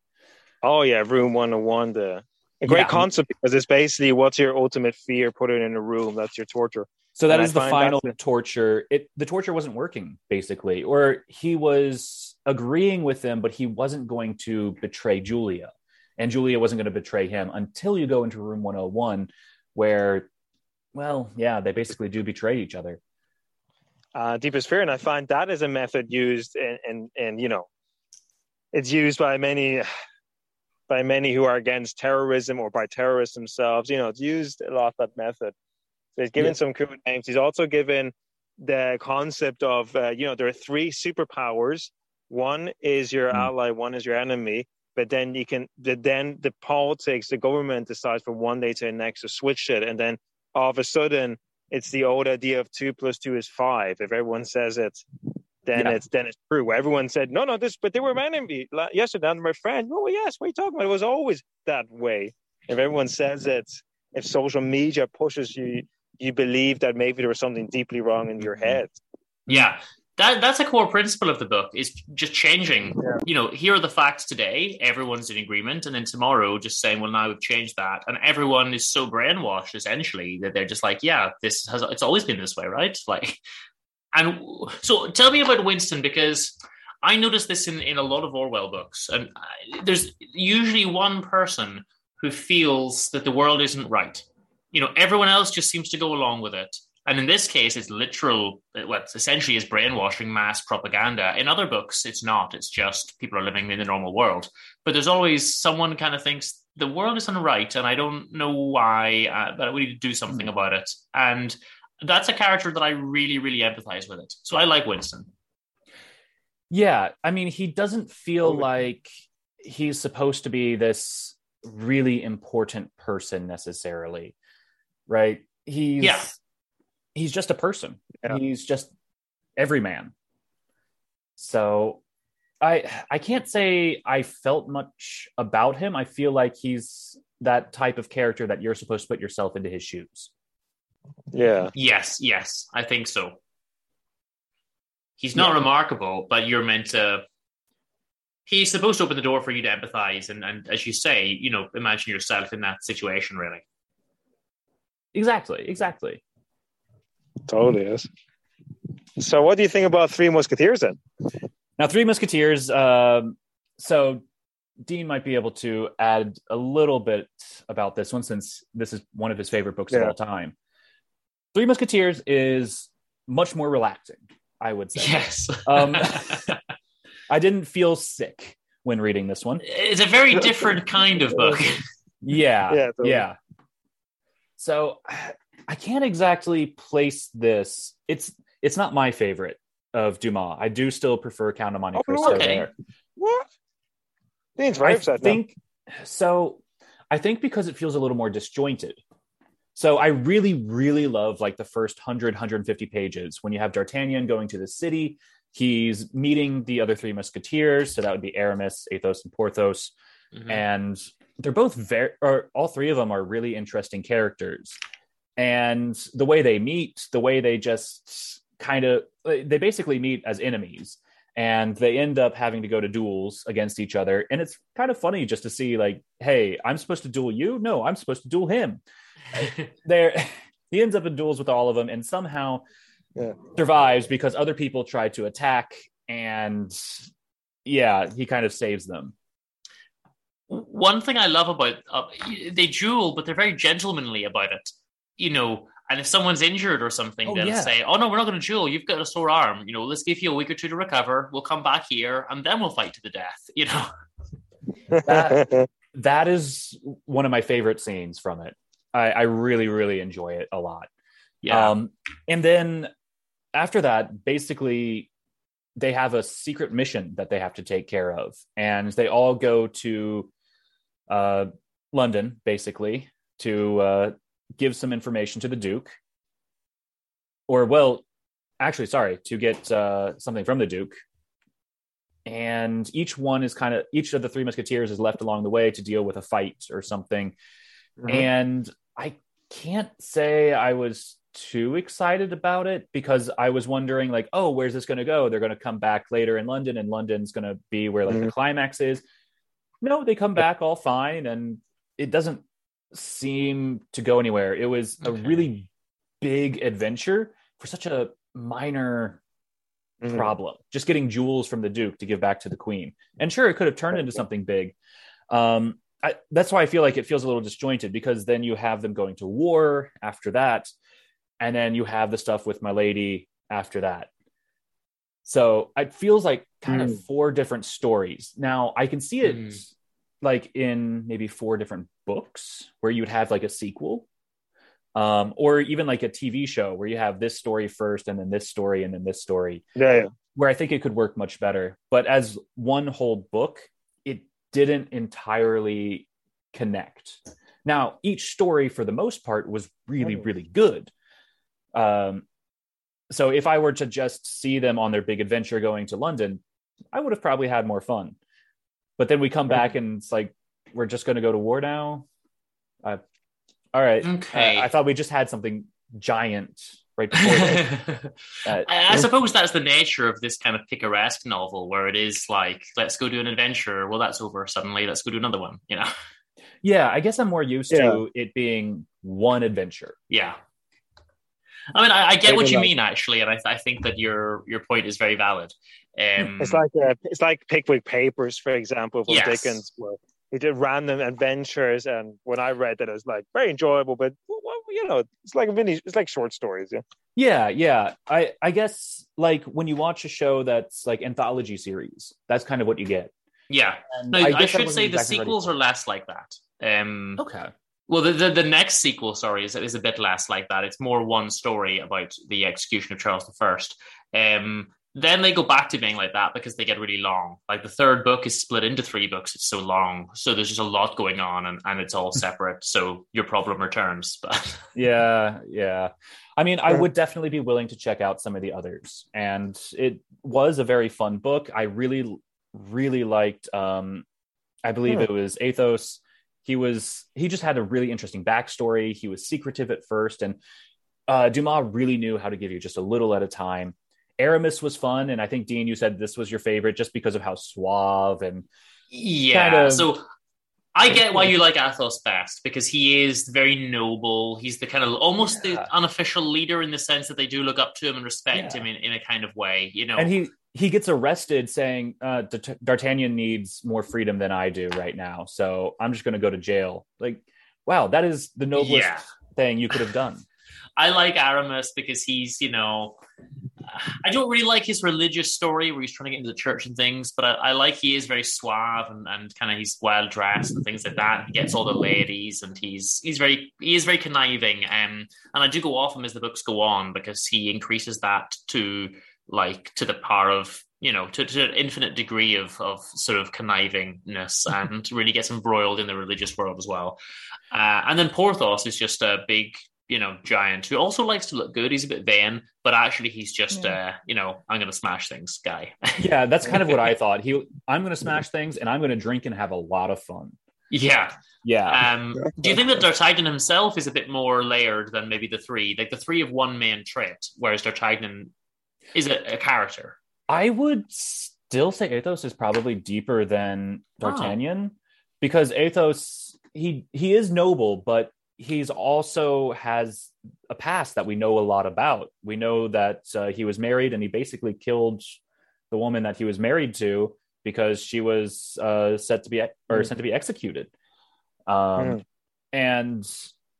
Oh yeah, Room One Hundred One. The a great Yeah. concept because it's basically what's your ultimate fear? Put it in a room. That's your torture. So that And I the final torture. It the torture wasn't working basically, or he was agreeing with them, but he wasn't going to betray Julia, and Julia wasn't going to betray him until you go into room 101, where, well, yeah, they basically do betray each other. uh, deepest fear, and I find that is a method used in, in, in you know, it's used by many, by many who are against terrorism or by terrorists themselves. You know, it's used a lot that method. So he's given Yeah. some cool names. He's also given the concept of uh, you know there are three superpowers. One is your Hmm. ally, one is your enemy. But then you can, the, then the politics, the government decides from one day to the next to switch it, and then all of a sudden it's the old idea of two plus two is five. If everyone says it, then Yeah. it's then it's true. Everyone said no, no, this, but they were my enemy yesterday. And my friend, oh yes, what are you talking about? It was always that way. If everyone says it, if social media pushes you, you believe that maybe there was something deeply wrong in your head. Yeah, that that's a core principle of the book is just changing. Yeah. You know, here are the facts today. Everyone's in agreement, and then tomorrow, just saying, "Well, now we've changed that," and everyone is so brainwashed essentially that they're just like, "Yeah, this has it's always been this way, right?" Like, and so tell me about Winston because I noticed this in in a lot of Orwell books, and I, there's usually one person who feels that the world isn't right. You know, everyone else just seems to go along with it. And in this case, it's literal, what essentially is brainwashing mass propaganda. In other books, it's not. It's just people are living in the normal world. But there's always someone kind of thinks the world isn't right, and I don't know why, uh, but we need to do something about it. And that's a character that I really, really empathize with it. So I like Winston. Yeah, I mean, he doesn't feel oh, Totally. like he's supposed to be this really important person necessarily, right? He's Yeah. he's just a person. Yeah. He's just every man. So I I can't say I felt much about him. I feel like he's that type of character that you're supposed to put yourself into his shoes. Yeah. Yes, yes, I think so. He's not remarkable, but you're meant to. He's supposed to open the door for you to empathize, and, and as you say, you know, imagine yourself in that situation. Really, Exactly, exactly. Totally is. So, what do you think about Three Musketeers then? Now, Three Musketeers. Um, so, Dean might be able to add a little bit about this one since this is one of his favorite books of all time. Three Musketeers is much more relaxing, I would say. yes. Um, I didn't feel sick when reading this one. it's a very different kind of book. Yeah, Yeah, yeah. So I can't exactly place this. It's it's not my favorite of Dumas. I do still prefer Count of Monte Oh, Cristo okay. there. What? Dean's very I upset now. think so. I think because it feels a little more disjointed. So I really, really love like the first 100, 150 pages when you have D'Artagnan going to the city. He's meeting the other three musketeers. So that would be Aramis, Athos, and Porthos. Mhm. And they're both very, or all three of them are really interesting characters. And the way they meet, the way they just kind of, they basically meet as enemies and they end up having to go to duels against each other. And it's kind of funny just to see, like, hey, I'm supposed to duel you? No, I'm supposed to duel him. there, he ends up in duels with all of them and somehow yeah. survives because other people try to attack and yeah, he kind of saves them. One thing I love about uh, they duel, but they're very gentlemanly about it. You know, and if someone's injured or something, oh, they'll yeah. say, "Oh no, we're not going to duel. You've got a sore arm. You know, let's give you a week or two to recover. We'll come back here, and then we'll fight to the death." You know, that, that is one of my favorite scenes from it. I, I really, really enjoy it a lot. Yeah. Um, and then after that, basically, they have a secret mission that they have to take care of, and they all go to uh, London, basically, to uh, give some information to the Duke, or well, actually, sorry, to get uh, something from the Duke. And each one is kind of each of the three musketeers is left along the way to deal with a fight or something. Mm-hmm. And I can't say I was too excited about it because I was wondering, like, oh, where's this going to go? They're going to come back later in London, and London's going to be where like mm-hmm. the climax is. No, they come back all fine, and it doesn't seem to go anywhere. It was okay. a really big adventure for such a minor mm-hmm. problem. Just getting jewels from the Duke to give back to the Queen, and sure, it could have turned into something big. Um, I, that's why I feel like it feels a little disjointed because then you have them going to war after that, and then you have the stuff with Milady after that. So it feels like kind mm. of four different stories. Now I can see it mm. like in maybe four different books where you would have like a sequel. Um, or even like a TV show where you have this story first and then this story and then this story. Yeah, yeah. Where I think it could work much better. But as one whole book, it didn't entirely connect. Now, each story for the most part was really, really good. Um, so if I were to just see them on their big adventure going to London, I would have probably had more fun. But then we come back and it's like we're just going to go to war now. Uh, all right. Okay. Uh, I thought we just had something giant right before. uh, I suppose that's the nature of this kind of picaresque novel, where it is like, let's go do an adventure. Well, that's over suddenly. Let's go do another one. You know. Yeah, I guess I'm more used yeah. to it being one adventure. Yeah. I mean, I, I get what you like, mean actually, and I, I, think that your your point is very valid. Um, it's like uh, it's like Pickwick Papers, for example, from yes. Dickens, where he did random adventures, and when I read that, it was like very enjoyable. But well, you know, it's like a mini, it's like short stories. Yeah. Yeah, yeah. I I guess like when you watch a show that's like anthology series, that's kind of what you get. Yeah. no, I, I should say the sequels are less like that. Um, okay. Well, the, the, the, next sequel, sorry, is, is a bit less like that. It's more one story about the execution of Charles I. Um, then they go back to being like that because they get really long. Like the third book is split into three books. It's so long. So there's just a lot going on and, and it's all separate. so your problem returns. But yeah, yeah. I mean, I would definitely be willing to check out some of the others. And it was a very fun book. I really, really liked um I believe it was Athos he was he just had a really interesting backstory. He was secretive at first, and uh, Dumas really knew how to give you just a little at a time. Aramis was fun, and I think Dean, you said this was your favorite just because of how suave and yeah. Kind of, so I get why you like Athos best because he is very noble. He's the kind of almost yeah. the unofficial leader in the sense that they do look up to him and respect yeah. him in, in a kind of way, you know. And he he gets arrested saying uh, D'Artagnan needs more freedom than I do right now, so I'm just going to go to jail. Like, wow, that is the noblest yeah. thing you could have done. I like Aramis because he's, you know, I don't really like his religious story where he's trying to get into the church and things, but I, I like he is very suave and, and kind of he's well dressed and things like that. He gets all the ladies and he's he's very he is very conniving. Um, and I do go off him as the books go on because he increases that to like to the power of you know to, to an infinite degree of of sort of connivingness and really gets embroiled in the religious world as well. Uh, and then Porthos is just a big you know giant who also likes to look good. He's a bit vain, but actually he's just yeah. uh, you know I'm going to smash things guy. yeah, that's kind of what I thought. He I'm going to smash things and I'm going to drink and have a lot of fun. Yeah. Yeah. Um, do you think that D'Artagnan himself is a bit more layered than maybe the three? Like the three of one main trait, whereas D'Artagnan is a, a character. I would still say Athos is probably deeper than Oh. D'Artagnan because Athos he he is noble, but he's also has a past that we know a lot about. We know that uh, he was married and he basically killed the woman that he was married to because she was uh, set to be or Mm. sent to be executed. Um, Mm. And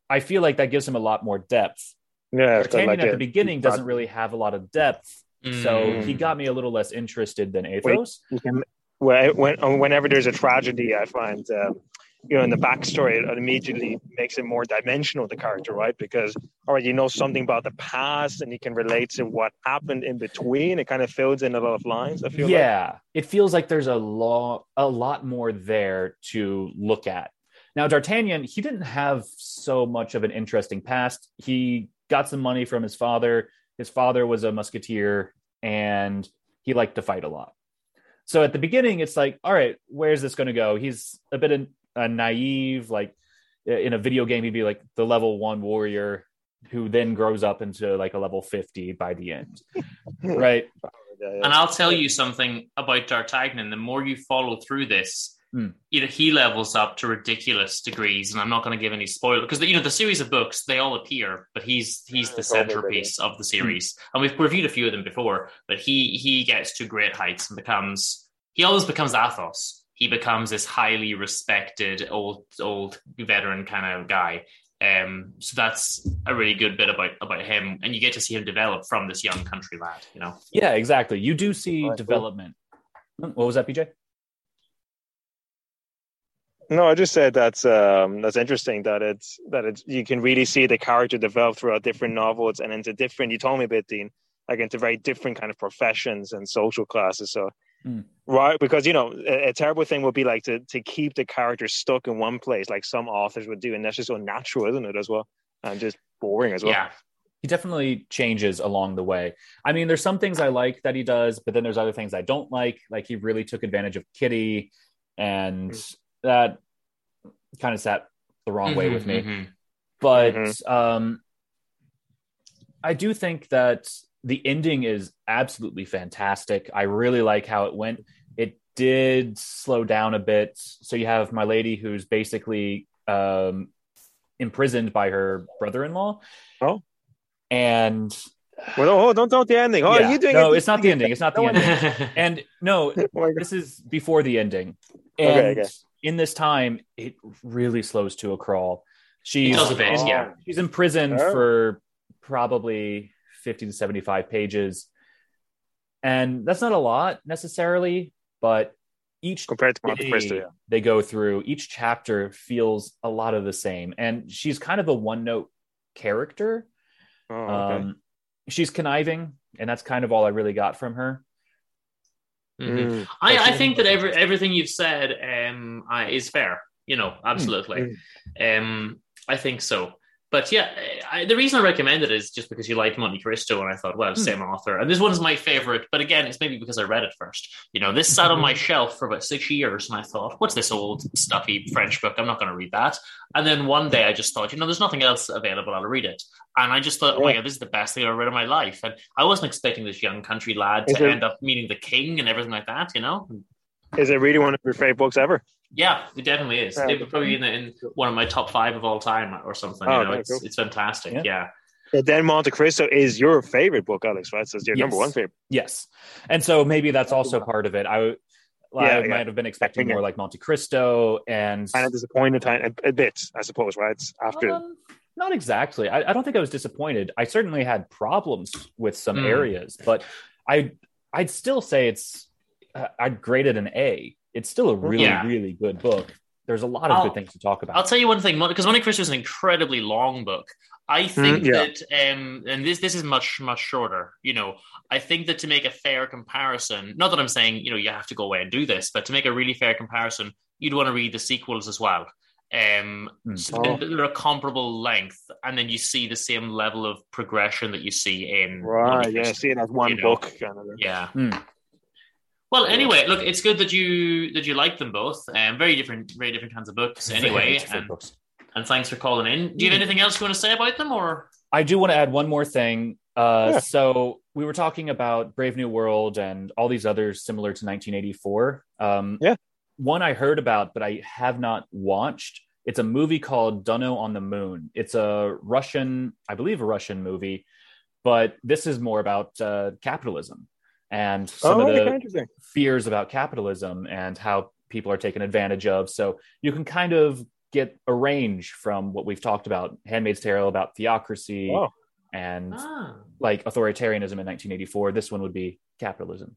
I feel like that gives him a lot more depth. Yeah, D'Artagnan like at a- the beginning doesn't really have a lot of depth, so Mm. he got me a little less interested than Athos. you can when, when whenever there's a tragedy, I find um, you know in the backstory it immediately makes it more dimensional the character, right? Because all right, you know something about the past, and you can relate to what happened in between. It kind of fills in a lot of lines. I feel like. yeah, it feels like there's a lot, a lot more there to look at. Now, D'Artagnan, he didn't have so much of an interesting past. He got some money from his father. His father was a musketeer, and he liked to fight a lot. So at the beginning, it's like, all right, where's this going to go? He's a bit of, uh, naive, like in a video game, he'd be like the level one warrior who then grows up into like a level 50 by the end. right. Yeah, yeah. And I'll tell you something about D'Artagnan. The more you follow through this, Hmm. you know, he levels up to ridiculous degrees. And I'm not going to give any spoiler because you know the series of books they all appear, but he's he's the centerpiece of the series. And we've reviewed a few of them before, but he he gets to great heights and becomes he always becomes Athos. He becomes this highly respected old old veteran kind of guy. Um, so that's a really good bit about about him, and you get to see him develop from this young country lad. You know. Yeah, exactly. You do see All right, cool. development. What was that, PJ? No, I just said that's um, that's interesting that it's that it's you can really see the character develop throughout different novels and into different. You told me a bit, Dean, like into very different kind of professions and social classes. So, Mm. right, because you know, a, a terrible thing would be like to to keep the character stuck in one place, like some authors would do, and that's just unnatural, isn't it? As well, and just boring as well. Yeah. He definitely changes along the way. I mean, there's some things I like that he does, but then there's other things I don't like. Like he really took advantage of Kitty, and that kind of sat the wrong way Mhm, with me. mhm. but Mhm. um i do think that the ending is absolutely fantastic i really like how it went it did slow down a bit so you have Milady who's basically um imprisoned by her brother-in-law Oh. and Well, oh, don't don't the ending. Oh, yeah, are you doing no it? it's not the ending it's not the No, ending and no Oh this is before the ending Okay, and okay. in this time it really slows to a crawl she's does a bit, Oh. yeah. she's imprisoned Oh. for probably 50 to 75 pages and that's not a lot necessarily but each compared to Monte day Cristo. Yeah. they go through each chapter feels a lot of the same and she's kind of a one note character Oh, okay. um she's conniving and that's kind of all i really got from her Mhm. Mm. I, I think that every, everything you've said um, I, is fair. You know, absolutely. Um, I think so. But yeah, I, the reason I recommend it is just because you liked Monte Cristo, and I thought, well, hmm. same author, and this one's my favorite. But again, it's maybe because I read it first. You know, this sat on my mm-hmm. shelf for about six years, and I thought, what's this old stuffy French book? I'm not going to read that. And then one day, I just thought, you know, there's nothing else available. I'll read it. And I just thought, oh my Yeah. god, this is the best thing I've ever read in my life. And I wasn't expecting this young country lad Is to it- end up meeting the king and everything like that. You know, Is it really one of your favorite books ever? yeah, it definitely is. Yeah. It would probably be in, the, in one of my top five of all time or something. Oh, you know, it's cool. it's fantastic. Yeah. Yeah. But then Monte Cristo is your favorite book, Alex, right? So it's your number one favorite. yes and so maybe that's also part of it i I Yeah, yeah. might have been expecting Yeah. more like Monte Cristo and Kind of disappointed a, a bit, I suppose, right? After Um, not exactly. I, I don't think I was disappointed. I certainly had problems with some Mm. areas, but I I'd still say it's I'd grade it an A. It's still a really Yeah. really good book. There's a lot of I'll- good things to talk about. I'll tell you one thing, because Monte Cristo is an incredibly long book. I think Mm, yeah. that, um, and this this is much much shorter. You know, I think that to make a fair comparison, not that I'm saying you know you have to go away and do this, but to make a really fair comparison, you'd want to read the sequels as well. Um, Mm. so Oh. they're a comparable length, and then you see the same level of progression that you see in right, Monte yeah, Cristo. see it as one you know. book. Kind of. Yeah. Hmm. Well, anyway, look, it's good that you that you like them both. Um, very different, very different kinds of books. Anyway, and, books. and thanks for calling in. Do you have anything else you want to say about them, or I do want to add one more thing. Uh, Yeah. So we were talking about Brave New World and all these others similar to 1984. Um, Yeah. One I heard about, but I have not watched. It's a movie called Dunno on the Moon. It's a Russian, I believe, a Russian movie, but this is more about uh, capitalism and some oh, of the fears about capitalism and how people are taken advantage of. So you can kind of get a range from what we've talked about Handmaid's Tale, about theocracy Oh. and ah, like authoritarianism in 1984. This one would be capitalism.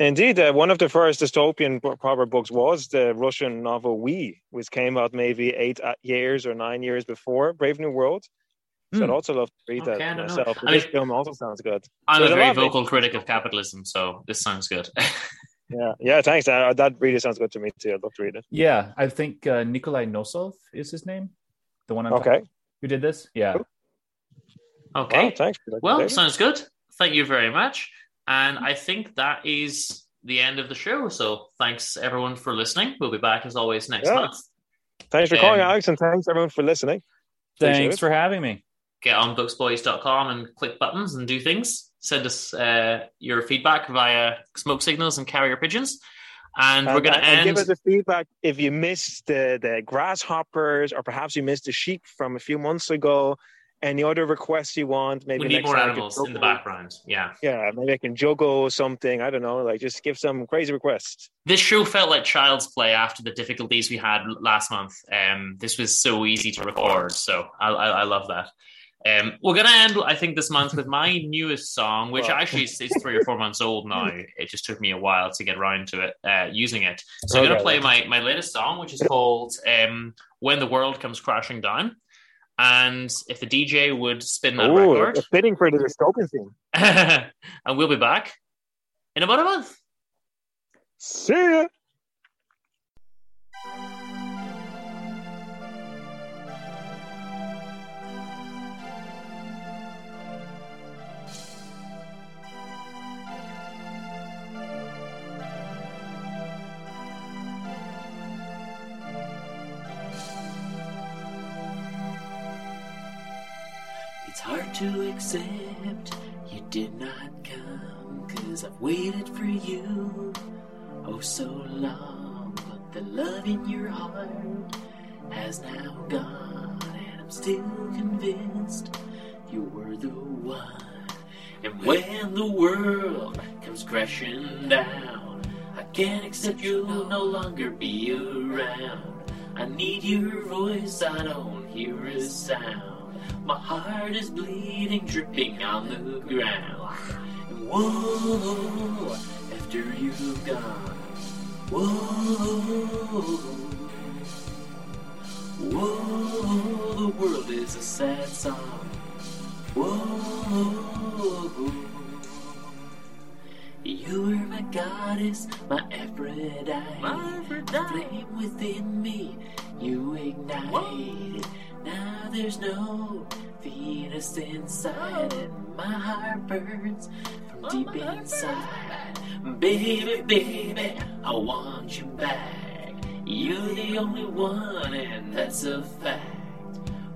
Indeed, uh, one of the first dystopian pro- proper books was the Russian novel We, which came out maybe eight uh, years or nine years before Brave New World. So Hmm. I'd also love to read Okay, that don't myself. But I this mean- film also sounds good. I'm So a very lot of vocal interesting critic of capitalism, so this sounds good. Yeah, yeah. Thanks. Uh, that really sounds good to me too. I'd love to read it. Yeah, I think uh, Nikolai Nosov is his name. The one I'm Okay. who did this. Yeah. Cool. okay, Well, thanks. for that, well, sounds good. Thank you very much, and I think that is the end of the show. So thanks everyone for listening. We'll be back as always next Yeah. month. thanks for calling, um, Alex, and thanks everyone for listening. Thanks for having me. Get on booksboys.com and click buttons and do things. Send us uh, your feedback via smoke signals and carrier pigeons. And, we're going to and- and end. give us a feedback if you missed the, the grasshoppers or perhaps you missed the sheep from a few months ago. Any other requests you want? Maybe we need next more animals in the background. Yeah. Yeah, maybe I can juggle something. I don't know. Like just give some crazy requests. This show felt like child's play after the difficulties we had last month. Um, this was so easy to record. So I, I, I love that. Um, we're going to end, I think, this month with my newest song, which Well. actually is, is three or four months old now. It just took me a while to get around to it, uh, using it. So I'm going to play my, my latest song, which is called um, When the World Comes Crashing Down. And if the DJ would spin that Ooh, record, it's fitting for the dystopian theme. and we'll be back in about a month. See ya. To accept you did not come, cause I've waited for you oh so long. But the love in your heart has now gone, and I'm still convinced you were the one. And when the world comes crashing down, I can't accept you'll no longer be around. I need your voice, I don't hear a sound. My heart is bleeding, dripping on the ground. And whoa, after you've gone, whoa, whoa, the world is a sad song. Whoa. You were my goddess, my Aphrodite. My Aphrodite. flame within me, you ignited. Now there's no Venus inside, and my heart burns from deep inside. Baby, baby, I want you back. You're the only one, and that's a fact.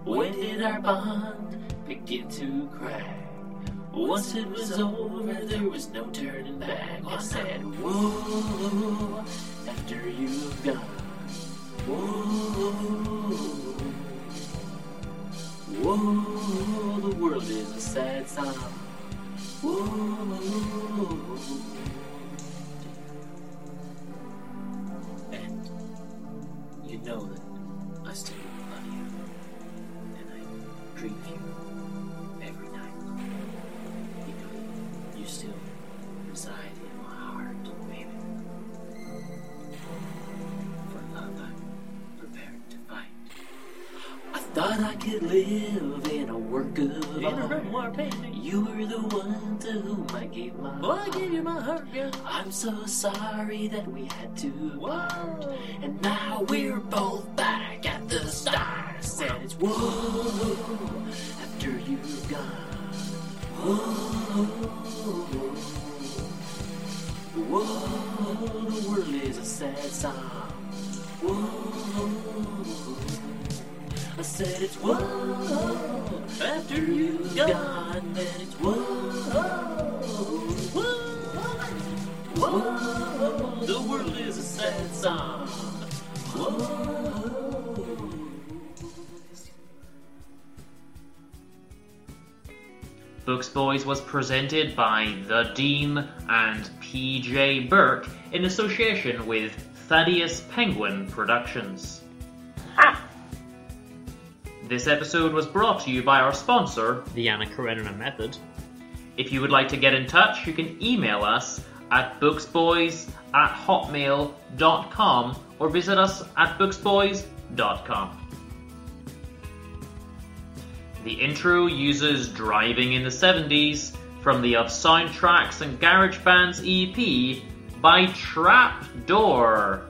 When did our bond begin to crack? Once it was over, there was no turning back. I said, Whoa, after you've gone. Whoa, whoa, the world is a sad song. Whoa. And you know that I still thought I could live in a work of art. You were the one to whom I gave my heart. I gave you my heart, girl. I'm so sorry that we had to part. And now we're both back at the start. Said it's whoa after you've gone. Whoa. Whoa, the world is a sad song. Whoa, I said it's whoa. After you've gone, then it's whoa, whoa, whoa. The world is a sad song. Whoa. Books Boys was presented by The Dean and PJ Burke in association with Thaddeus Penguin Productions. Ah, This episode was brought to you by our sponsor, the Anna Karenina Method. If you would like to get in touch, you can email us at booksboys at hotmail.com or visit us at booksboys.com. The intro uses Driving in the 70s from the Of Soundtracks and Garage Bands EP by Trapdoor.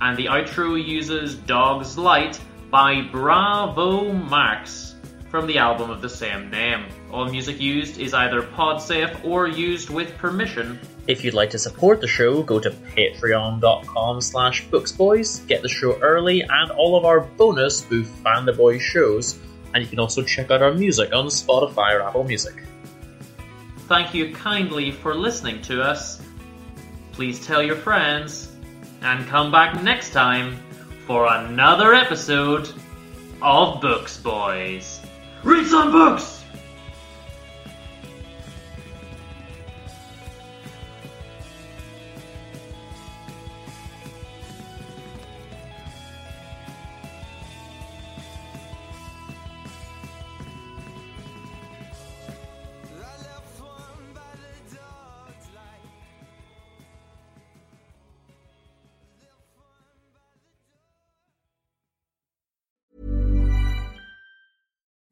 And the outro uses Dog's Light by Bravo Max from the album of the same name. All music used is either podsafe or used with permission. If you'd like to support the show, go to patreon.com slash booksboys, get the show early and all of our bonus Spoof Fan the Boys shows, and you can also check out our music on Spotify or Apple Music. Thank you kindly for listening to us. Please tell your friends, and come back next time for another episode of Books Boys. Read some books!